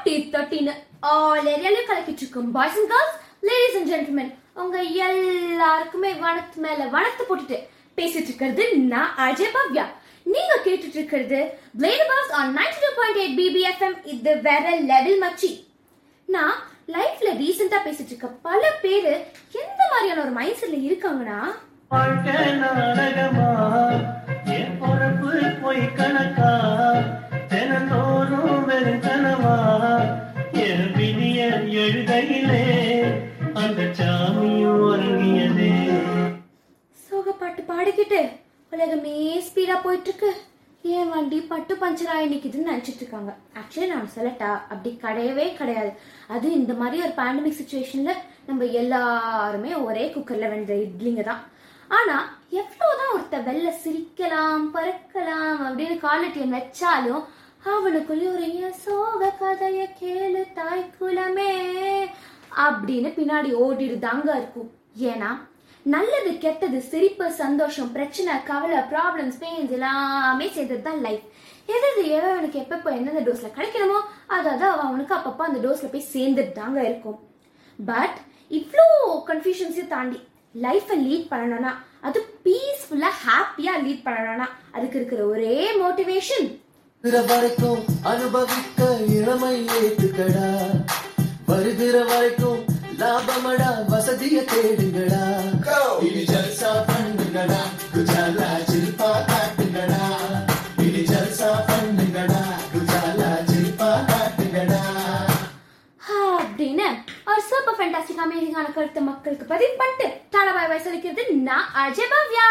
Thirty தேர்ட்டின்னு all ஏரியாலையும் கலக்கிட்டு இருக்கும் boys and girls ladies and gentlemen உங்க எல்லாருக்குமே வனத்து மேல வனத்து போட்டுட்டு பேசிட்டு இருக்கிறது நான் அஜய் பவ்யா. நீங்க கேட்டுட்டு இருக்கிறது பிளேட் pass on ninety two point eight BBFM இது வேற லெவல் மச்சி. நான் லைஃப்ல ரீசெண்டா பேசிட்டு இருக்க பல பேரு எந்த மாதிரியான ஒரு மைண்ட் செட்ல இருக்காங்கன்னா விதிய அந்த சாமியும் உறங்கியதே. சோக பாட்டு பாடிக்கிட்டு உலகமே ஸ்பீடா போயிட்டு இருக்கு ஏன் வண்டி பட்டு பஞ்சர் ஆகி நிக்குதுன்னு நினைச்சிட்டு இருக்காங்க. ஆக்சுவலி நான் சொல்லட்டா அப்படி கிடையவே கிடையாது. அது இந்த மாதிரி ஒரு பேண்டமிக் சுச்சுவேஷன்ல நம்ம எல்லாருமே ஒரே குக்கர்ல வெந்த இட்லிங்க தான். ஆனா எவ்வளவுதான் ஒருத்த வெளில சிரிக்கலாம் பறக்கலாம் அப்படின்னு காலட்டியன் வச்சாலும் அவனுக்குள்ளே ஒரு சோக கதைய கேளு தாய் குலமே. அப்படின்னு பின்னாடி ஓடிட்டு தாங்க இருக்கும். ஏன்னா நல்லது கெட்டது சிரிப்பு சந்தோஷம் பிரச்சனை கவலை ப்ராப்ளம்ஸ் பெயின்ஸ் எல்லாமே சேர்ந்தது தான் லைஃப் எது எது எவனுக்கு எப்பப்போ எந்தெந்த டோஸ்ல கிடைக்கணுமோ அதாவது அவனுக்கு அப்பப்போ அந்த டோஸ்ல போய் சேர்ந்துட்டு தாங்க இருக்கும் பட் இவ்வளோ கன்ஃபியூஷன்ஸையும் தாண்டி லைஃப்பை லீட் பண்ணணும்னா அது பீஸ்ஃபுல்லாக ஹாப்பியாக லீட் பண்ணணும்னா அதுக்கு இருக்கிற ஒரே மோட்டிவேஷன் வரைக்கும் அனுபவிக்க இளமை ஏத்துக்கடா. வருகிற வரைக்கும் லாபமடா வசதிய தேடுங்கடா. இனி ஜல்சா பண்ணுங்கடா குஜாலா சிரிப்பா காட்டுங்கடா. இனி ஜல்சா பண்ணுங்கடா குஜாலா சிரிப்பா காட்டுங்கடா. அப்படின்னு ஒரு சூப்பர் ஃபேண்டாஸ்டிக் அமேசிங்கான கருத்தை மக்களுக்கு பதிவு பண்ணிட்டு பாய் சொல்லிக்கிறது நான் அஜய் பவ்யா.